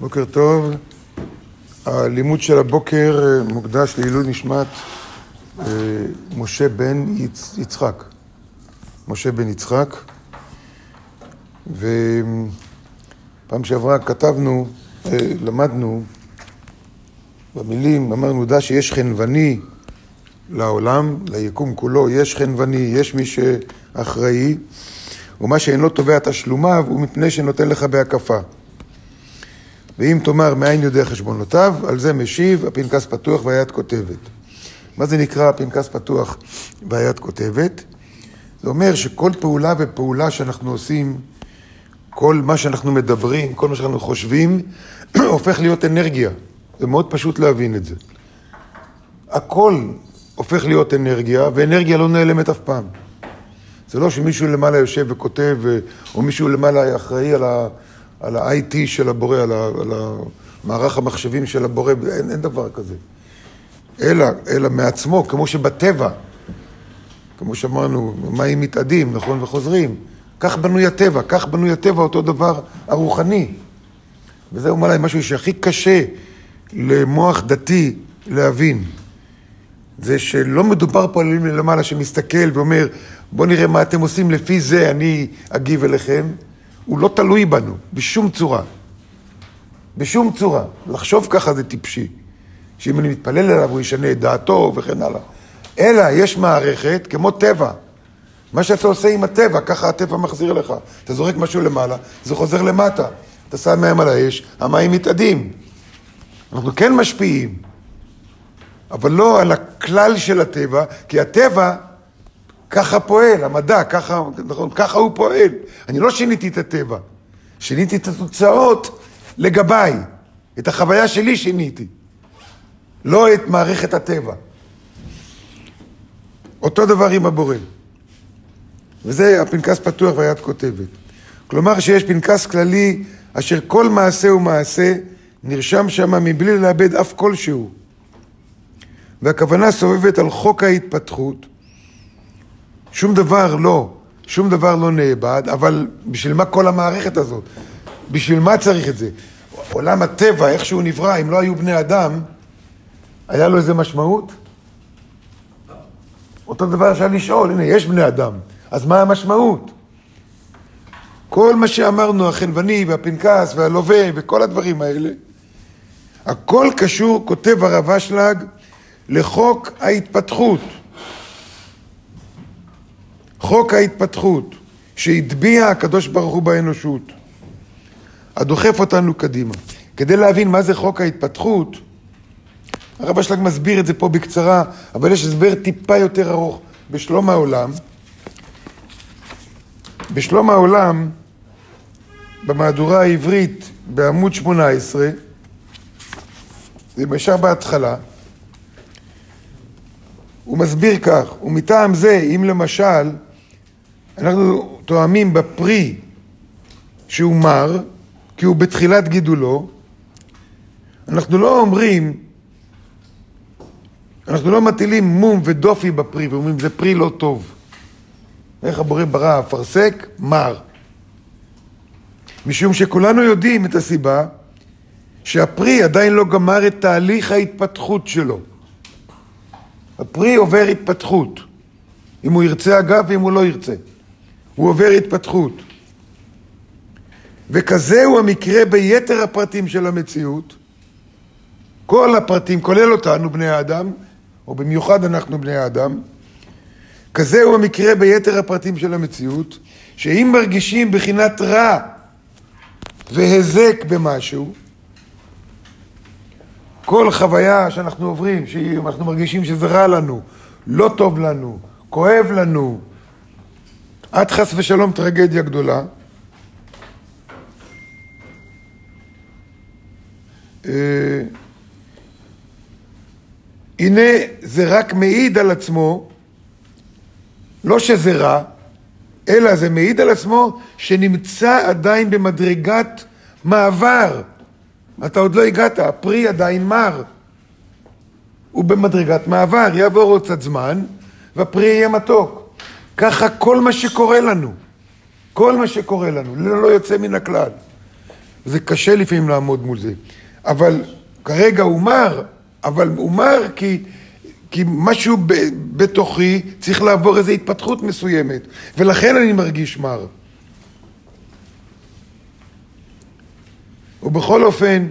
בוקר טוב. הלימוד של הבוקר אה, מוקדש לעילוי נשמת אה, משה בן יצ... יצחק. משה בן יצחק. ופעם שעברה כתבנו, אה, למדנו במילים, אמרנו, דע שיש חנווני לעולם, ליקום כולו, יש חנווני, יש מי שאחראי, ומה שאינו תובע תשלומיו הוא מפני שנותן לך בהקפה. ואם תאמר מאין יודע חשבונותיו, על זה משיב הפנקס פתוח והיד כותבת. מה זה נקרא הפנקס פתוח והיד כותבת? זה אומר שכל פעולה ופעולה שאנחנו עושים, כל מה שאנחנו מדברים, כל מה שאנחנו חושבים, הופך להיות אנרגיה. זה מאוד פשוט להבין את זה. הכל הופך להיות אנרגיה, ואנרגיה לא נעלמת אף פעם. זה לא שמישהו למעלה יושב וכותב, או מישהו למעלה אחראי על ה... על ה-IT של הבורא, על, ה, על המערך המחשבים של הבורא, אין, אין דבר כזה. אלא, אלא מעצמו, כמו שבטבע, כמו שאמרנו, מים מתאדים, נכון, וחוזרים. כך בנוי הטבע, כך בנוי הטבע אותו דבר הרוחני. וזה אומר להם משהו שהכי קשה למוח דתי להבין. זה שלא מדובר פה על אלים למעלה שמסתכל ואומר, בואו נראה מה אתם עושים, לפי זה אני אגיב אליכם. הוא לא תלוי בנו, בשום צורה. בשום צורה. לחשוב ככה זה טיפשי. שאם אני מתפלל אליו הוא ישנה את דעתו וכן הלאה. אלא יש מערכת כמו טבע. מה שאתה עושה עם הטבע, ככה הטבע מחזיר לך. אתה זורק משהו למעלה, זה חוזר למטה. אתה שם מים על האש, המים מתאדים. אנחנו כן משפיעים, אבל לא על הכלל של הטבע, כי הטבע ככה פועל, המדע, ככה, נכון, ככה הוא פועל. אני לא שיניתי את הטבע, שיניתי את התוצאות לגביי. את החוויה שלי שיניתי, לא את מערכת הטבע. אותו דבר עם הבורא. וזה הפנקס פתוח והיד כותבת. כלומר שיש פנקס כללי אשר כל מעשה ומעשה נרשם שם מבלי לאבד אף כלשהו. והכוונה סובבת על חוק ההתפתחות, שום דבר לא, שום דבר לא נאבד, אבל בשביל מה כל המערכת הזאת? בשביל מה צריך את זה? עולם הטבע, איך שהוא נברא, אם לא היו בני אדם, היה לו איזה משמעות? אותו דבר אפשר לשאול, הנה, יש בני אדם, אז מה המשמעות? כל מה שאמרנו, החנווני והפנקס והלווה וכל הדברים האלה, הכל קשור, כותב הרב אשלג, לחוק ההתפתחות. חוק ההתפתחות שהטביע הקדוש ברוך הוא באנושות, הדוחף אותנו קדימה. כדי להבין מה זה חוק ההתפתחות, הרב אשלג מסביר את זה פה בקצרה, אבל יש הסבר טיפה יותר ארוך בשלום העולם. בשלום העולם, במהדורה העברית בעמוד 18, זה ישר בהתחלה, הוא מסביר כך, ומטעם זה, אם למשל אנחנו תואמים בפרי שהוא מר, כי הוא בתחילת גידולו. אנחנו לא אומרים, אנחנו לא מטילים מום ודופי בפרי ואומרים זה פרי לא טוב. איך הבורא ברא אפרסק? מר. משום שכולנו יודעים את הסיבה שהפרי עדיין לא גמר את תהליך ההתפתחות שלו. הפרי עובר התפתחות, אם הוא ירצה אגב ואם הוא לא ירצה. הוא עובר התפתחות. וכזה הוא המקרה ביתר הפרטים של המציאות. כל הפרטים, כולל אותנו, בני האדם, או במיוחד אנחנו בני האדם, כזה הוא המקרה ביתר הפרטים של המציאות, שאם מרגישים בחינת רע והזק במשהו, כל חוויה שאנחנו עוברים, שאנחנו מרגישים שזה רע לנו, לא טוב לנו, כואב לנו, עד חס ושלום טרגדיה גדולה. אה, הנה זה רק מעיד על עצמו, לא שזה רע, אלא זה מעיד על עצמו שנמצא עדיין במדרגת מעבר. אתה עוד לא הגעת, הפרי עדיין מר. הוא במדרגת מעבר, יעבור עוד קצת זמן, והפרי יהיה מתוק. ככה כל מה שקורה לנו, כל מה שקורה לנו, ללא יוצא מן הכלל. זה קשה לפעמים לעמוד מול זה. אבל כרגע הוא מר, אבל הוא מר כי, כי משהו ב, בתוכי צריך לעבור איזו התפתחות מסוימת, ולכן אני מרגיש מר. ובכל אופן,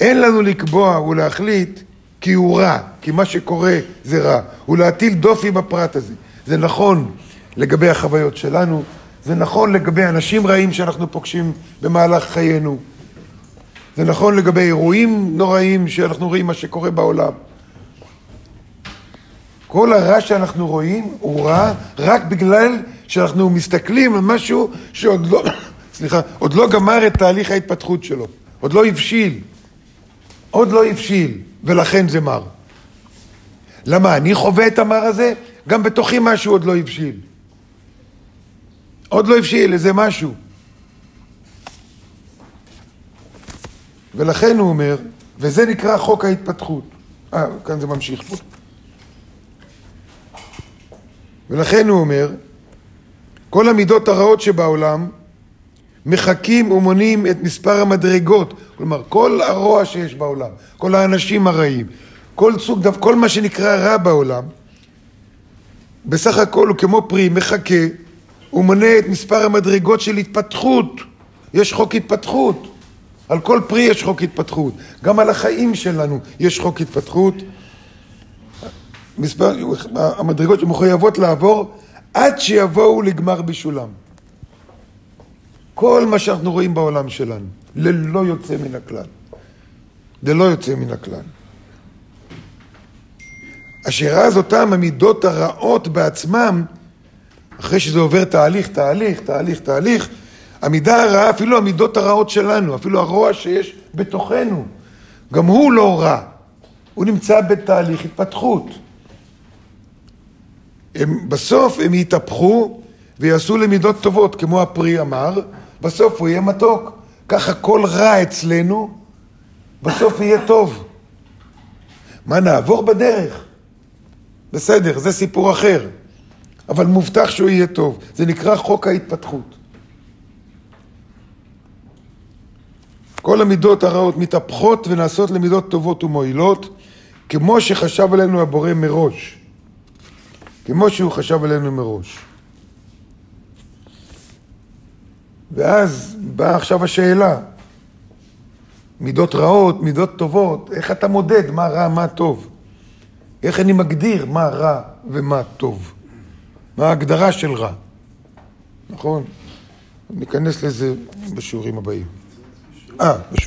אין לנו לקבוע ולהחליט כי הוא רע, כי מה שקורה זה רע, ולהטיל דופי בפרט הזה. זה נכון לגבי החוויות שלנו, זה נכון לגבי אנשים רעים שאנחנו פוגשים במהלך חיינו, זה נכון לגבי אירועים נוראים שאנחנו רואים מה שקורה בעולם. כל הרע שאנחנו רואים הוא רע רק בגלל שאנחנו מסתכלים על משהו שעוד לא, סליחה, עוד לא גמר את תהליך ההתפתחות שלו, עוד לא הבשיל, עוד לא הבשיל, ולכן זה מר. למה? אני חווה את המר הזה? גם בתוכי משהו עוד לא הבשיל. עוד לא הבשיל איזה משהו. ולכן הוא אומר, וזה נקרא חוק ההתפתחות. אה, כאן זה ממשיך פה. ולכן הוא אומר, כל המידות הרעות שבעולם מחקים ומונים את מספר המדרגות, כלומר כל הרוע שיש בעולם, כל האנשים הרעים, כל סוג, כל מה שנקרא רע בעולם, בסך הכל הוא כמו פרי מחכה ומונה את מספר המדרגות של התפתחות. יש חוק התפתחות. על כל פרי יש חוק התפתחות. גם על החיים שלנו יש חוק התפתחות. מספר, המדרגות שמחויבות לעבור עד שיבואו לגמר בישולם. כל מה שאנחנו רואים בעולם שלנו, ללא יוצא מן הכלל. ללא יוצא מן הכלל. אשר אז אותם המידות הרעות בעצמם, אחרי שזה עובר תהליך, תהליך, תהליך, תהליך, המידה הרעה, אפילו המידות הרעות שלנו, אפילו הרוע שיש בתוכנו, גם הוא לא רע, הוא נמצא בתהליך התפתחות. הם, בסוף הם יתהפכו ויעשו למידות טובות, כמו הפרי אמר, בסוף הוא יהיה מתוק. ככה כל רע אצלנו, בסוף יהיה טוב. מה, נעבור בדרך? בסדר, זה סיפור אחר. אבל מובטח שהוא יהיה טוב. זה נקרא חוק ההתפתחות. כל המידות הרעות מתהפכות ונעשות למידות טובות ומועילות, כמו שחשב עלינו הבורא מראש. כמו שהוא חשב עלינו מראש. ואז באה עכשיו השאלה, מידות רעות, מידות טובות, איך אתה מודד מה רע, מה טוב? איך אני מגדיר מה רע ומה טוב? מה ההגדרה של רע? נכון? ניכנס לזה בשיעורים הבאים. אה,